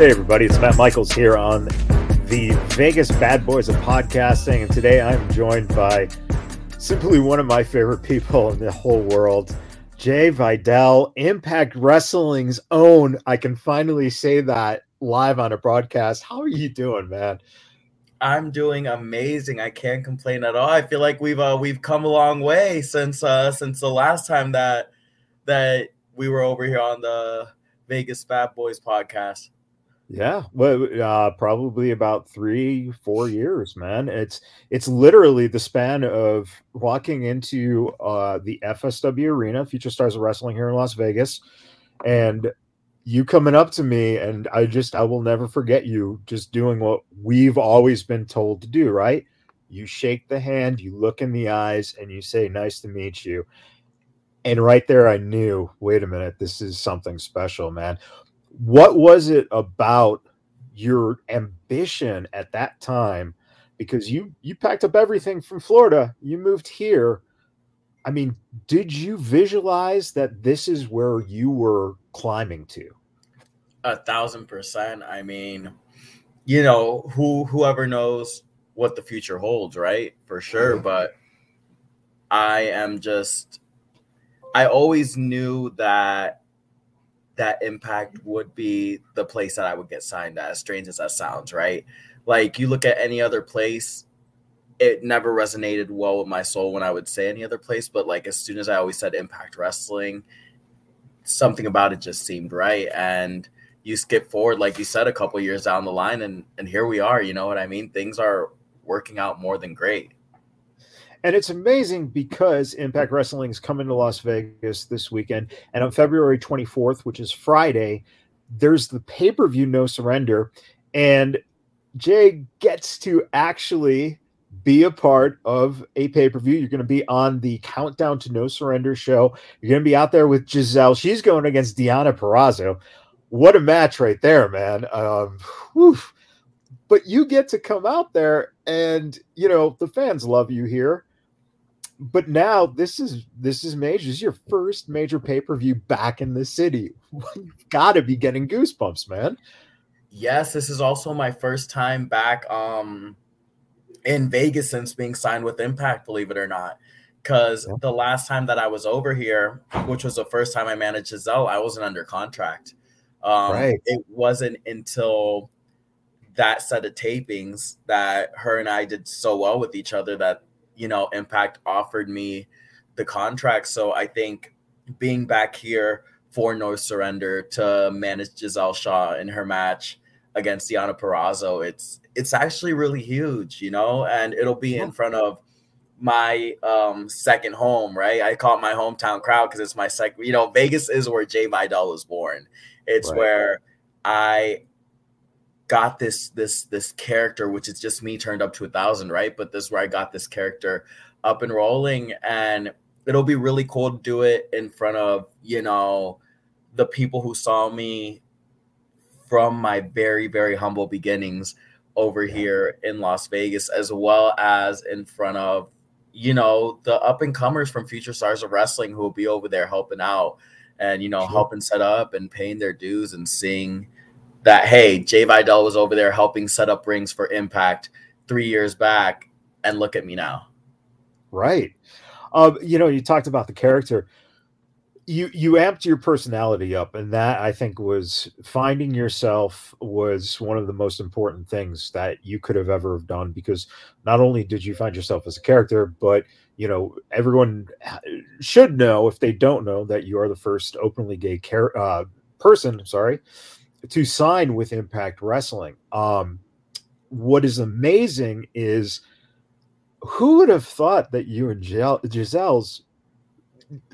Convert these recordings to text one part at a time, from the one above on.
Hey, everybody, it's Matt Michaels here on the Vegas Badboyz of Podcasting. And today I'm joined by simply one of my favorite people in the whole world, Jai Vidal, Impact Wrestling's own. I can finally say that live on a broadcast. How are you doing, man? I'm doing amazing. I can't complain at all. I feel like we've uh, we've come a long way since uh, since the last time that that we were over here on the Vegas Badboyz podcast. Yeah, well, uh, probably about three, four years, man. It's it's literally the span of walking into uh, the FSW Arena, Future Stars of Wrestling here in Las Vegas, and you coming up to me, and I just I will never forget you just doing what we've always been told to do. Right? You shake the hand, you look in the eyes, and you say, "Nice to meet you." And right there, I knew, wait a minute, this is something special, man what was it about your ambition at that time? Because you you packed up everything from Florida you moved here. I mean did you visualize that this is where you were climbing to? A thousand percent. I mean you know who whoever knows what the future holds right? For sure but I am just I always knew that that impact would be the place that I would get signed at, as strange as that sounds, right? Like you look at any other place, it never resonated well with my soul when I would say any other place. But like as soon as I always said impact wrestling, something about it just seemed right. And you skip forward, like you said, a couple years down the line, and and here we are. You know what I mean? Things are working out more than great. And it's amazing because Impact Wrestling is coming to Las Vegas this weekend. And on February 24th, which is Friday, there's the pay per view No Surrender. And Jai gets to actually be a part of a pay per view. You're going to be on the Countdown to No Surrender show. You're going to be out there with Gisele. She's going against Deonna Purrazzo. What a match right there, man. Um, but you get to come out there and, you know, the fans love you here but now this is this is major. This is your first major pay per view back in the city. You've got to be getting goosebumps, man. Yes, this is also my first time back um in Vegas since being signed with Impact. Believe it or not, because yeah. the last time that I was over here, which was the first time I managed Gisele, I wasn't under contract. Um, right. It wasn't until that set of tapings that her and I did so well with each other that you know, Impact offered me the contract. So I think being back here for No Surrender to manage Gisele Shaw in her match against Deonna Purrazzo, it's it's actually really huge, you know, and it'll be in front of my um second home, right? I call it my hometown crowd because it's my second, you know, Vegas is where Jai Vidal was born. It's right. where I got this this this character which is just me turned up to a thousand right but this is where i got this character up and rolling and it'll be really cool to do it in front of you know the people who saw me from my very very humble beginnings over here in las vegas as well as in front of you know the up and comers from future stars of wrestling who will be over there helping out and you know sure. helping set up and paying their dues and seeing that hey, Jai Vidal was over there helping set up rings for Impact three years back, and look at me now. Right. Um, you know, you talked about the character. You you amped your personality up, and that I think was finding yourself was one of the most important things that you could have ever have done because not only did you find yourself as a character, but you know everyone should know if they don't know that you are the first openly gay car- uh, person. Sorry, to sign with Impact Wrestling. Um, what is amazing is who would have thought that you and Gisele's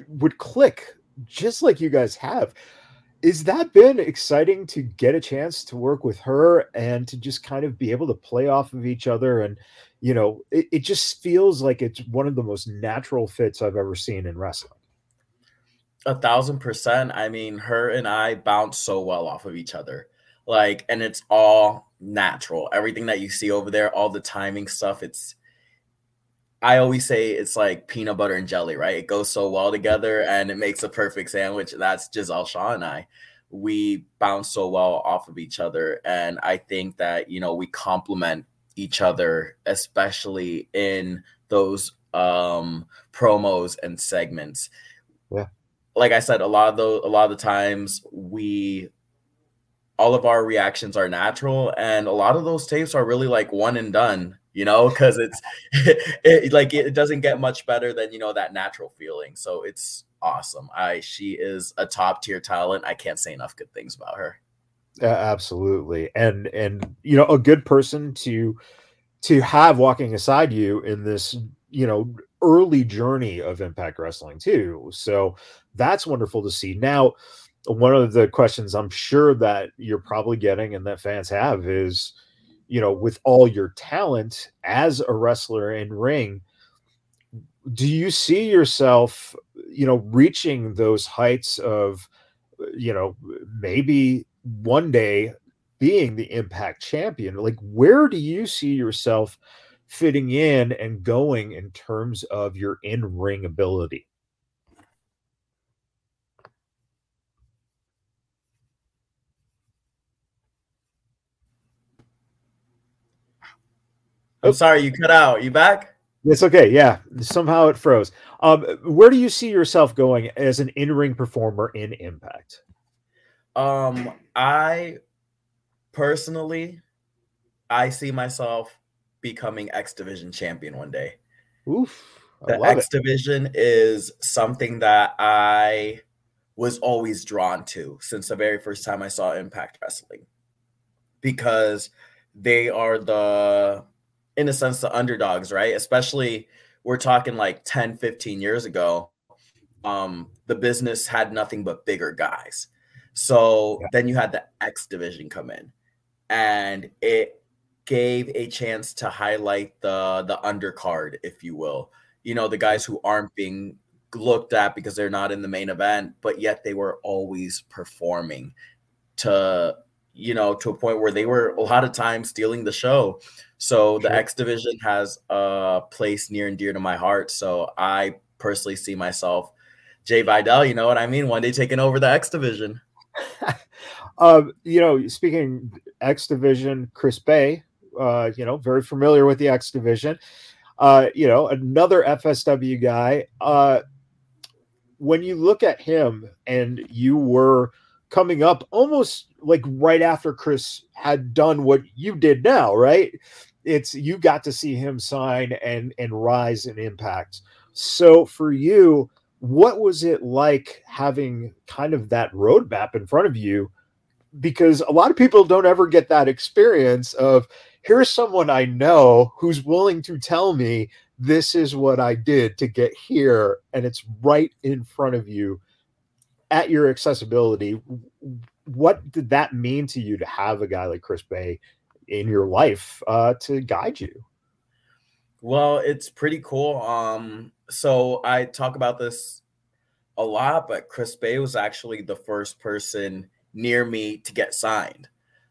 would click just like you guys have? Is that been exciting to get a chance to work with her and to just kind of be able to play off of each other? And, you know, it, it just feels like it's one of the most natural fits I've ever seen in wrestling. A thousand percent. I mean, her and I bounce so well off of each other. Like, and it's all natural. Everything that you see over there, all the timing stuff, it's I always say it's like peanut butter and jelly, right? It goes so well together and it makes a perfect sandwich. That's Gisele Shaw and I. we bounce so well off of each other. And I think that, you know, we complement each other, especially in those um promos and segments. Yeah. Like I said, a lot of those a lot of the times we all of our reactions are natural and a lot of those tapes are really like one and done you know because it's it, like it doesn't get much better than you know that natural feeling so it's awesome. I she is a top tier talent. I can't say enough good things about her. Uh, absolutely and and you know a good person to to have walking aside you in this you know early journey of impact wrestling too so that's wonderful to see now one of the questions I'm sure that you're probably getting and that fans have is, you know, with all your talent as a wrestler in ring, do you see yourself, you know, reaching those heights of, you know, maybe one day being the impact champion? Like, where do you see yourself fitting in and going in terms of your in ring ability? I'm sorry, you cut out. You back? It's okay. Yeah, somehow it froze. Um, where do you see yourself going as an in-ring performer in Impact? Um, I personally, I see myself becoming X Division champion one day. Oof. I the X it. Division is something that I was always drawn to since the very first time I saw Impact Wrestling because they are the in a sense the underdogs, right? Especially we're talking like 10, 15 years ago. Um, the business had nothing but bigger guys. So yeah. then you had the X division come in and it gave a chance to highlight the the undercard, if you will. You know, the guys who aren't being looked at because they're not in the main event, but yet they were always performing to you know to a point where they were a lot of times stealing the show. So the X division has a place near and dear to my heart. So I personally see myself, Jai Vidal, you know what I mean? One day taking over the X division. um, you know, speaking X division, Chris Bey, uh, you know, very familiar with the X division. Uh, you know, another FSW guy. Uh, when you look at him and you were coming up almost like right after Chris had done what you did now, right? It's you got to see him sign and and rise in impact. So for you, what was it like having kind of that roadmap in front of you? Because a lot of people don't ever get that experience of here's someone I know who's willing to tell me this is what I did to get here, and it's right in front of you at your accessibility, what did that mean to you to have a guy like Chris Bey in your life uh, to guide you? Well, it's pretty cool. Um, so I talk about this a lot, but Chris Bey was actually the first person near me to get signed.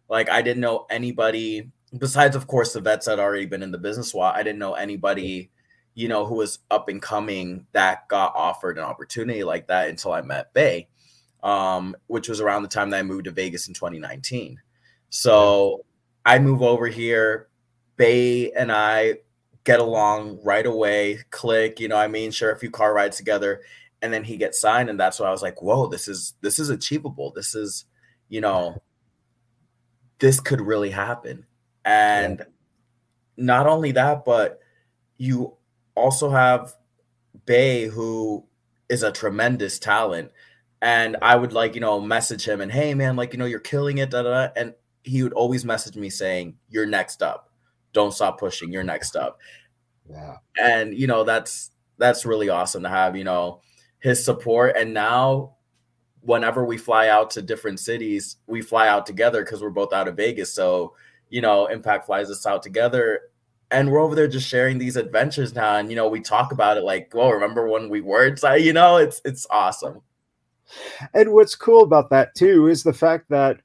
Like I didn't know anybody besides, of course, the vets that already been in the business while I didn't know anybody you know, who was up and coming that got offered an opportunity like that until I met Bey, um, which was around the time that I moved to Vegas in 2019. So I move over here. Bey and I get along right away, click, you know, I mean, share a few car rides together, and then he gets signed, and that's why I was like, whoa, this is this is achievable. This is, you know, this could really happen. And yeah. not only that, but you also have Bey, who is a tremendous talent. And I would like, you know, message him and, hey, man, like, you know, you're killing it. Da, da, da. And he would always message me saying, you're next up. Don't stop pushing. You're next up. Yeah. And, you know, that's, that's really awesome to have, you know, his support. And now, whenever we fly out to different cities, we fly out together because we're both out of Vegas. So, you know, Impact flies us out together. And we're over there just sharing these adventures now. And you know we talk about it like well remember when we were inside? You know it's it's awesome. And what's cool about that too is the fact that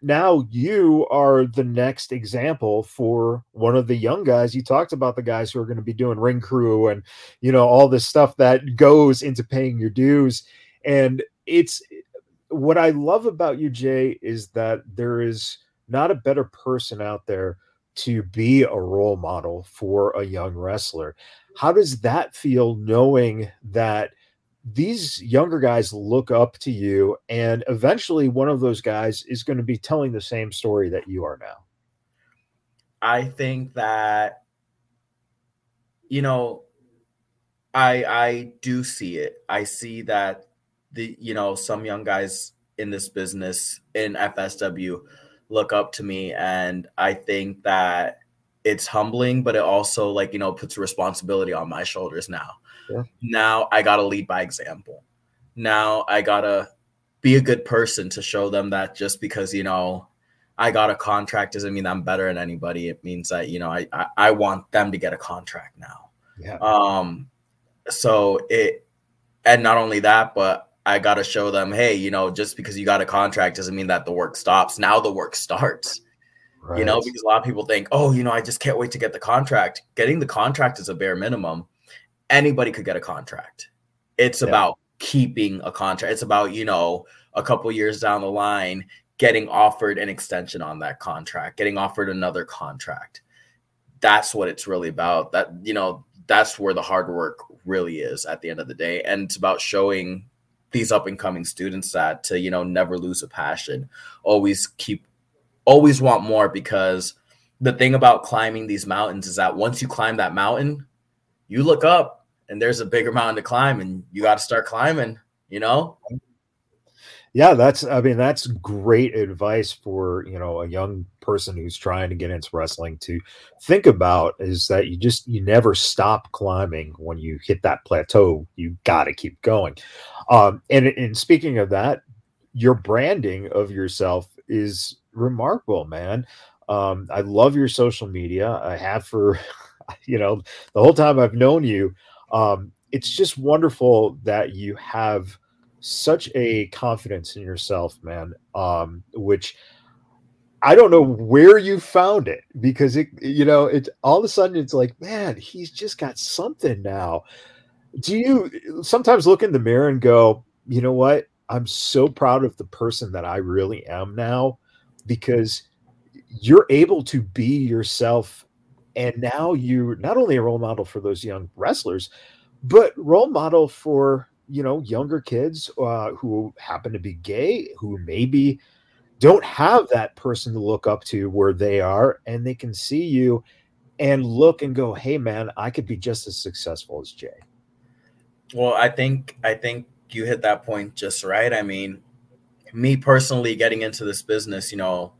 now you are the next example for one of the young guys. You talked about the guys who are going to be doing ring crew and you know all this stuff that goes into paying your dues. And it's what I love about you, Jai, is that there is not a better person out there to be a role model for a young wrestler. How does that feel knowing that these younger guys look up to you and eventually one of those guys is going to be telling the same story that you are now? I think that you know I I do see it. I see that the you know some young guys in this business in FSW look up to me and I think that it's humbling but it also like you know puts responsibility on my shoulders now. Yeah. Now I got to lead by example. Now I got to be a good person to show them that just because you know I got a contract doesn't mean I'm better than anybody. It means that you know I, I I, want them to get a contract now. Yeah. Um. So it, and not only that, but I got to show them, hey, you know, just because you got a contract doesn't mean that the work stops. Now the work starts. Right. You know, because a lot of people think, oh, you know, I just can't wait to get the contract. Getting the contract is a bare minimum. Anybody could get a contract. It's yeah. about keeping a contract. It's about, you know, a couple years down the line, getting offered an extension on that contract, getting offered another contract. That's what it's really about. That, you know, that's where the hard work really is at the end of the day. And it's about showing these up and coming students that to, you know, never lose a passion, always keep, always want more because the thing about climbing these mountains is that once you climb that mountain, you look up and there's a bigger mountain to climb and you got to start climbing, you know? Yeah that's i mean that's great advice for you know a young person who's trying to get into wrestling to think about is that you just you never stop climbing when you hit that plateau. You got to keep going. Um and and speaking of that your branding of yourself is remarkable man. Um i love your social media. I have for you know the whole time i've known you. Um it's just wonderful that you have such a confidence in yourself, man. Um, which I don't know where you found it because it, you know, it all of a sudden it's like, man, he's just got something now. Do you sometimes look in the mirror and go, you know what? I'm so proud of the person that I really am now because you're able to be yourself. And now you're not only a role model for those young wrestlers, but role model for you know younger kids uh, who happen to be gay who maybe don't have that person to look up to where they are and they can see you and look and go hey man i could be just as successful as jai. Well i think i think you hit that point just right. I mean me personally getting into this business you know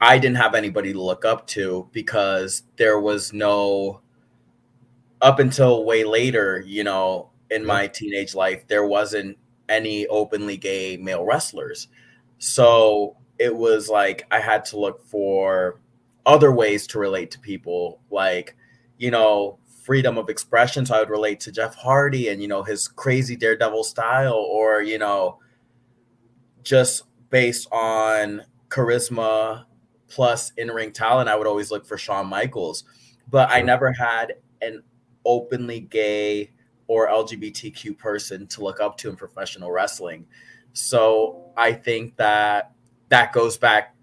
i didn't have anybody to look up to because there was no up until way later you know in my teenage life, there wasn't any openly gay male wrestlers. So it was like I had to look for other ways to relate to people, like, you know, freedom of expression. So I would relate to Jeff Hardy and, you know, his crazy daredevil style, or, you know, just based on charisma plus in ring talent, I would always look for Shawn Michaels. But I never had an openly gay or LGBTQ person to look up to in professional wrestling. So I think that that goes back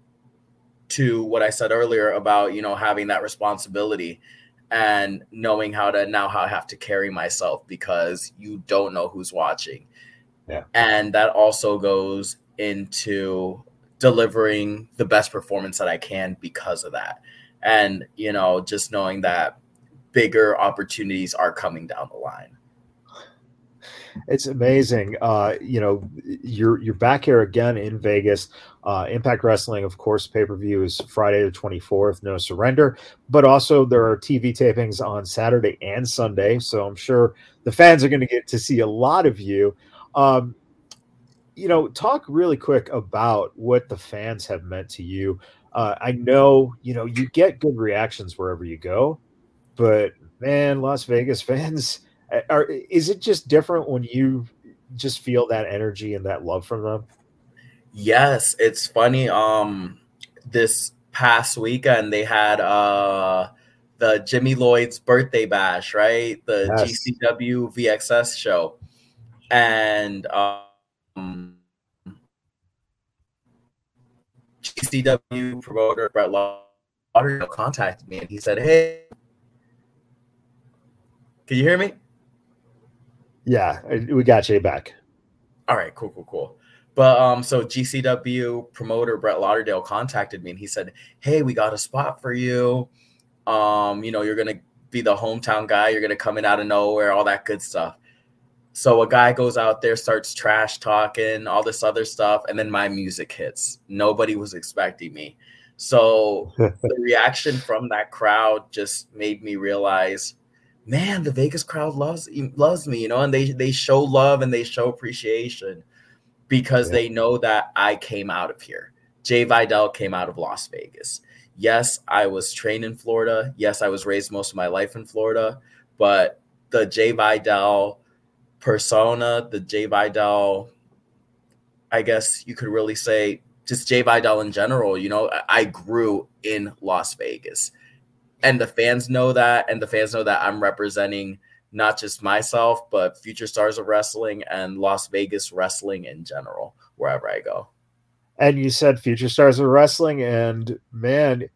to what I said earlier about, you know, having that responsibility and knowing how to now how I have to carry myself because you don't know who's watching. Yeah. And that also goes into delivering the best performance that I can because of that. And, you know, just knowing that bigger opportunities are coming down the line it's amazing. Uh, you know, you're you're back here again in Vegas. Uh, Impact Wrestling, of course, pay per view is Friday the 24th, no surrender. But also, there are TV tapings on Saturday and Sunday. So I'm sure the fans are going to get to see a lot of you. Um, you know, talk really quick about what the fans have meant to you. Uh, I know, you know, you get good reactions wherever you go, but man, Las Vegas fans are, is it just different when you just feel that energy and that love from them? Yes, it's funny. Um, this past weekend they had uh the Jimmy Lloyd's birthday bash, right? The yes. GCW VXS show, and um, GCW promoter Brett Lauderdale contacted me and he said, "Hey, can you hear me?" Yeah, we got you back. All right, cool, cool, cool. But um, so GCW promoter Brett Lauderdale contacted me and he said, "Hey, we got a spot for you. Um, you know, you're gonna be the hometown guy. You're gonna come in out of nowhere, all that good stuff." So a guy goes out there, starts trash talking, all this other stuff, and then my music hits. Nobody was expecting me. So the reaction from that crowd just made me realize, man, the Vegas crowd loves loves me, you know, and they they show love and they show appreciation because yeah. they know that I came out of here. Jai Vidal came out of Las Vegas. Yes, I was trained in Florida. Yes, I was raised most of my life in Florida, but the Jai Vidal persona, the Jai Vidal, I guess you could really say just Jai Vidal in general. You know, I grew in Las Vegas, and the fans know that, and the fans know that I'm representing not just myself, but future stars of wrestling and Las Vegas wrestling in general, wherever I go. And you said future stars of wrestling, and man,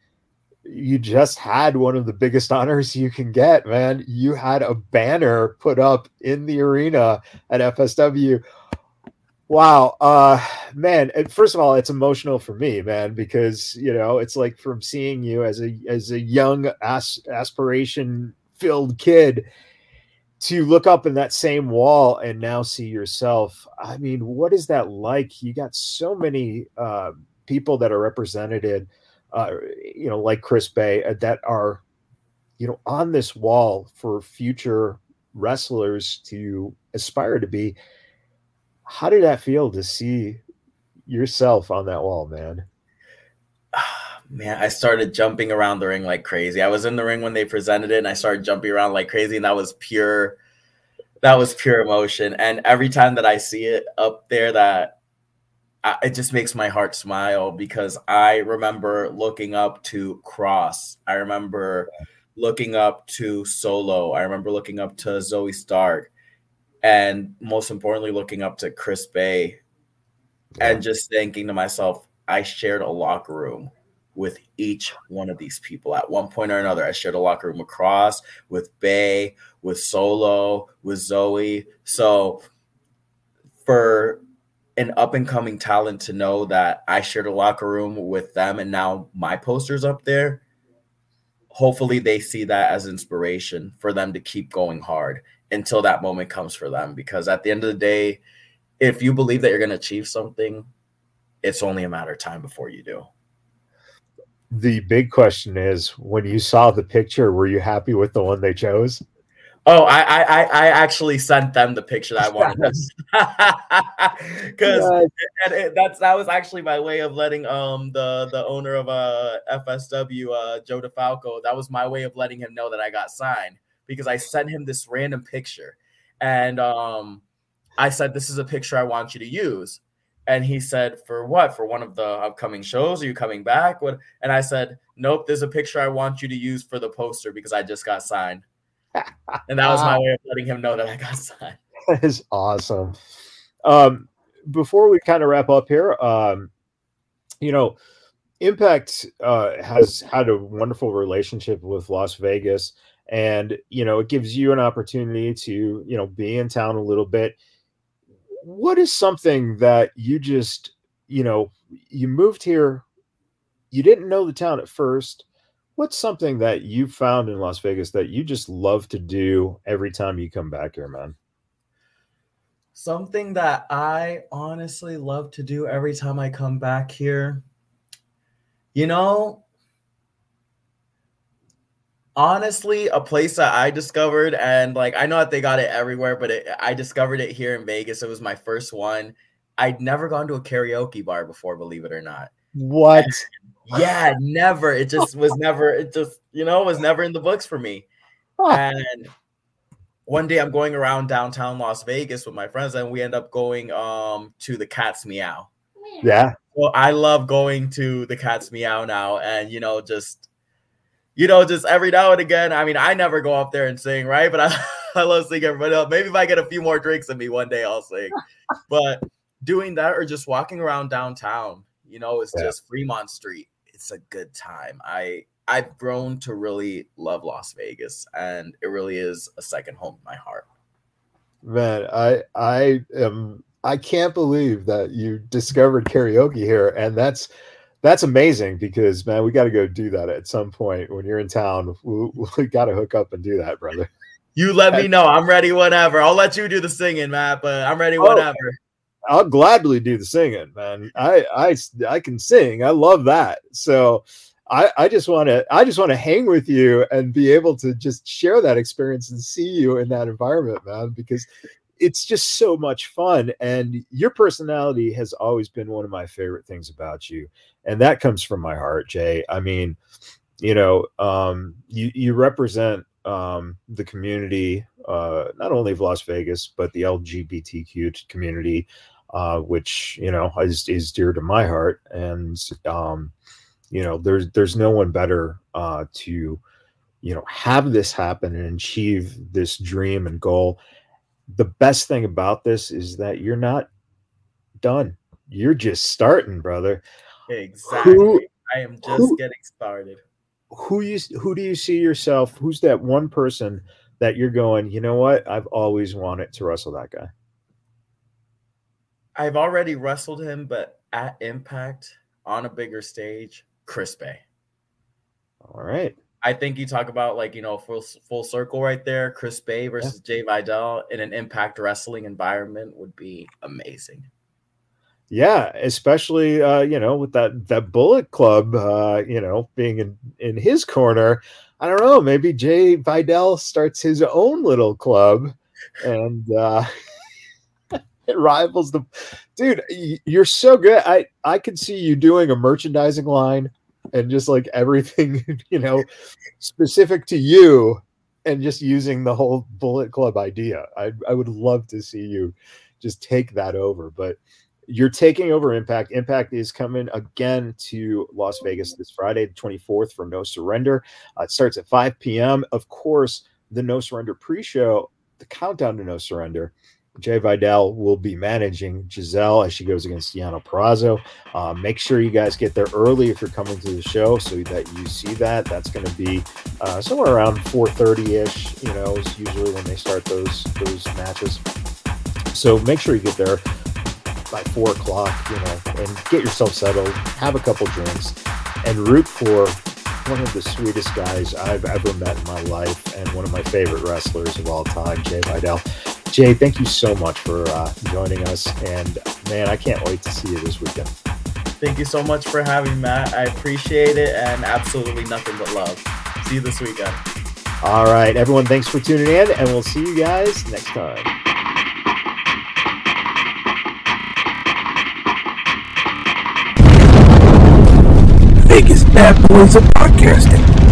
you just had one of the biggest honors you can get, man. You had a banner put up in the arena at FSW. Wow, uh, man. First of all, it's emotional for me, man, because you know it's like from seeing you as a as a young as, aspiration filled kid to look up in that same wall and now see yourself. I mean, what is that like? You got so many uh, people that are represented uh, you know, like Chris Bey, uh, that are, you know, on this wall for future wrestlers to aspire to be. How did that feel to see yourself on that wall, man? Man, I started jumping around the ring like crazy. I was in the ring when they presented it, and I started jumping around like crazy, and that was pure. That was pure emotion. And every time that I see it up there, that I, it just makes my heart smile because I remember looking up to Cross. I remember looking up to Solo. I remember looking up to Zoey Stark. And most importantly, looking up to Chris Bey yeah. and just thinking to myself, I shared a locker room with each one of these people at one point or another. I shared a locker room across with Bey, with Solo, with zoey So for an up and coming talent to know that I shared a locker room with them and now my poster's up there. Hopefully, they see that as inspiration for them to keep going hard until that moment comes for them. Because at the end of the day, if you believe that you're going to achieve something, it's only a matter of time before you do. The big question is when you saw the picture, were you happy with the one they chose? Oh, I, I I actually sent them the picture that I wanted because that's that was actually my way of letting um the the owner of uh FSW uh Joe DeFalco that was my way of letting him know that I got signed because I sent him this random picture. And um I said this is a picture I want you to use. And he said for what? For one of the upcoming shows? Are you coming back? What? And I said nope there's a picture I want you to use for the poster because I just got signed. And that was my way of letting him know that I got signed. That is awesome. Um, before we kind of wrap up here, um, you know, Impact uh, has had a wonderful relationship with Las Vegas, and you know, it gives you an opportunity to you know be in town a little bit. What is something that you just you know you moved here, you didn't know the town at first, what's something that you found in Las Vegas that you just love to do every time you come back here, man? Something that I honestly love to do every time I come back here. You know, honestly, a place that I discovered, and like I know that they got it everywhere, but it, I discovered it here in Vegas. It was my first one. I'd never gone to a karaoke bar before, believe it or not. What? yeah, never. It just was never. It just you know was never in the books for me. Huh. And one day I'm going around downtown Las Vegas with my friends, and we end up going um to the Cat's Meow. Yeah. Well, I love going to the Cat's Meow now, and you know just you know, just every now and again. I mean, I never go up there and sing, right? But I, I love singing everybody else. Maybe if I get a few more drinks in me one day, I'll sing. but doing that or just walking around downtown, You know, it's yeah. just Fremont Street. It's a good time. I I've grown to really love Las Vegas, and it really is a second home in my heart. Man, I I am I can't believe that you discovered karaoke here, and that's that's amazing because man, we got to go do that at some point when you're in town. We, we got to hook up and do that, brother. You let me know. I'm ready whenever. I'll let you do the singing, Matt, but I'm ready oh, whenever. I'll gladly do the singing, man. I I I can sing. I love that. So I, I just want to I just want to hang with you and be able to just share that experience and see you in that environment, man, because it's just so much fun. And your personality has always been one of my favorite things about you. And that comes from my heart, Jai. I mean, you know, um, you, you represent um, the community, uh, not only of Las Vegas, but the LGBTQ community, uh, which, you know, is, is dear to my heart. And, um, you know, there's, there's no one better uh, to, you know, have this happen and achieve this dream and goal the best thing about this is that you're not done. You're just starting, brother. Exactly. Who, I am just who, getting started. Who you who do you see yourself? Who's that one person that you're going, you know what? I've always wanted to wrestle that guy. I've already wrestled him, but at Impact on a bigger stage, Chris Bey. All right. I think you talk about like you know full full circle right there. Chris Bey versus yeah. Jai Vidal in an Impact Wrestling environment would be amazing. Yeah, especially uh, you know with that that Bullet Club, uh, you know, being in in his corner. I don't know. Maybe Jai Vidal starts his own little club, and uh, it rivals the dude. You're so good. I I could see you doing a merchandising line and just like everything, you know, specific to you and just using the whole Bullet Club idea. I, I would love to see you just take that over. But you're taking over Impact. Impact is coming again to Las Vegas this Friday, the 24th, for No Surrender. Uh, it starts at 5 p.m. Of course, the No Surrender pre show, the countdown to No Surrender Jai Vidal will be managing Gisele as she goes against Deonna Purrazzo. Uh, make sure you guys get there early if you're coming to the show so that you see that. That's going to be uh, somewhere around 4:30 ish. You know, is usually when they start those those matches. So make sure you get there by four o'clock. You know, and get yourself settled, have a couple drinks, and root for one of the sweetest guys I've ever met in my life, and one of my favorite wrestlers of all time, Jai Vidal. Jai, thank you so much for uh, joining us. And man, I can't wait to see you this weekend. Thank you so much for having me, Matt. I appreciate it and absolutely nothing but love. See you this weekend. All right, everyone, thanks for tuning in, and we'll see you guys next time. Vegas Badboyz of Podcasting.